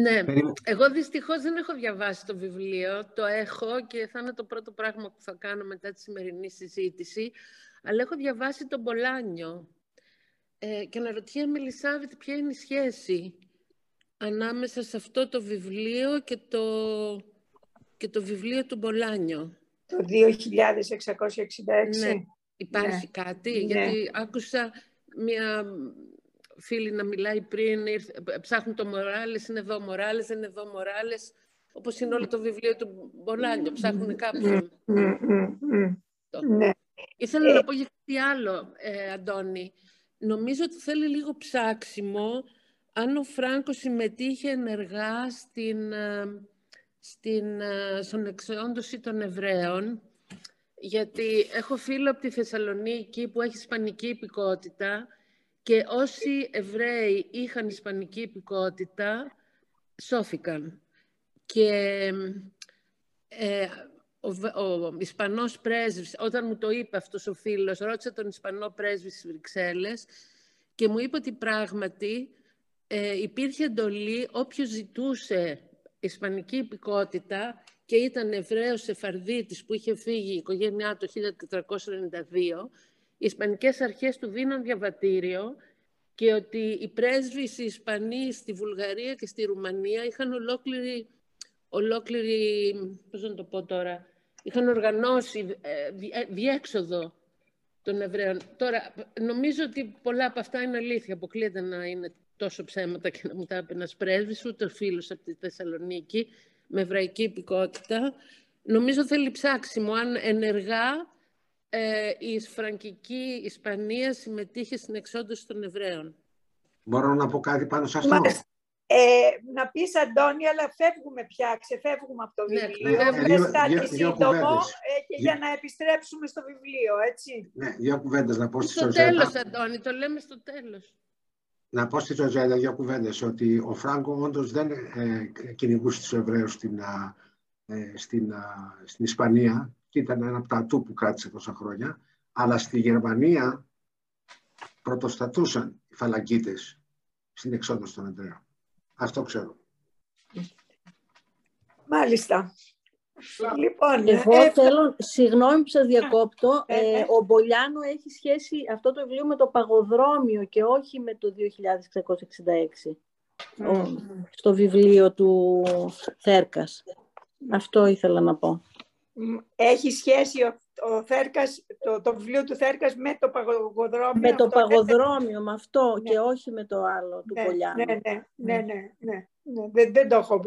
Ναι, εγώ δυστυχώς δεν έχω διαβάσει το βιβλίο, το έχω και θα είναι το πρώτο πράγμα που θα κάνω μετά τη σημερινή συζήτηση, αλλά έχω διαβάσει τον Πολάνιο ε, και να ρωτιέμαι, Λισάβητ, ποια είναι η σχέση ανάμεσα σε αυτό το βιβλίο και το, και το βιβλίο του Μπολάνιο. Το 2666. Ναι. Υπάρχει ναι. κάτι, ναι. γιατί άκουσα μια φίλη να μιλάει πριν, ψάχνουν το Μοράλες, είναι εδώ ο Μοράλες, δεν είναι εδώ ο Μοράλες, όπως είναι όλο το βιβλίο του Μπολάνιο, ψάχνουν κάποιον. Ναι. Ήθελα να ε, πω για κάτι άλλο, ε, Αντώνη. Νομίζω ότι θέλει λίγο ψάξιμο αν ο Φράγκος συμμετείχε ενεργά στην, ε, στην, ε, στον εξόντωση των Εβραίων, γιατί έχω φίλο από τη Θεσσαλονίκη που έχει ισπανική υπηκότητα και όσοι Εβραίοι είχαν ισπανική υπηκότητα, σώθηκαν. Και ε, ο, ο Ισπανός πρέσβης, όταν μου το είπε αυτός ο φίλος, ρώτησε τον Ισπανό πρέσβη στις Βρυξέλλες και μου είπε ότι πράγματι ε, υπήρχε εντολή όποιος ζητούσε ισπανική υπηκότητα και ήταν Εβραίος Εφαρδίτης που είχε φύγει η οικογένειά το 1492, οι Ισπανικές αρχές του δίναν διαβατήριο και ότι οι πρέσβεις οι Ισπανοί στη Βουλγαρία και στη Ρουμανία είχαν ολόκληρη, ολόκληρη πώς να το πω τώρα, είχαν οργανώσει ε, ε, διέξοδο των Εβραίων. Τώρα, νομίζω ότι πολλά από αυτά είναι αλήθεια. Αποκλείεται να είναι τόσο ψέματα και να μου τα είπε ένας πρέσβης, ούτε ο φίλος από τη Θεσσαλονίκη, με εβραϊκή υπηκότητα. Νομίζω θέλει ψάξιμο αν ενεργά ε, η φραγκική Ισπανία συμμετείχε στην εξόντωση των Εβραίων. Μπορώ να πω κάτι πάνω σε αυτό; Ε, να πεις Αντώνη, αλλά φεύγουμε πια, ξεφεύγουμε από το ναι, βιβλίο. Ναι, ναι, κάτι σύντομο ε, και για να επιστρέψουμε στο βιβλίο, έτσι. Ναι, δύο κουβέντες να πω στη Στο τέλος, Αντώνη, το λέμε στο τέλος. Να πω στη Ζωζέλα δύο κουβέντες ότι ο Φράγκο όντως δεν ε, κυνηγούσε τους Εβραίους στην, ε, στην, στην Ισπανία και ήταν ένα από τα ατού που κράτησε τόσα χρόνια, αλλά στη Γερμανία πρωτοστατούσαν οι φαλαγκίτες στην εξόδωση των Εβραίων. Αυτό ξέρω. Μάλιστα. Λοιπόν, Εγώ ε, θέλω, συγγνώμη που σας διακόπτω, ε, ε, ο Μπολιάνο έχει σχέση αυτό το βιβλίο με το παγοδρόμιο και όχι με το 2666, στο βιβλίο του Θέρκας. Αυτό ήθελα να πω. Έχει σχέση ο, ο Θέρκας, το, το βιβλίο του Θέρκας με το παγοδρόμιο. Με το παγοδρόμιο, με αυτό ναι. και όχι με το άλλο του ναι, Ναι, ναι, ναι, ναι, ναι. ναι. Δεν, δεν το έχω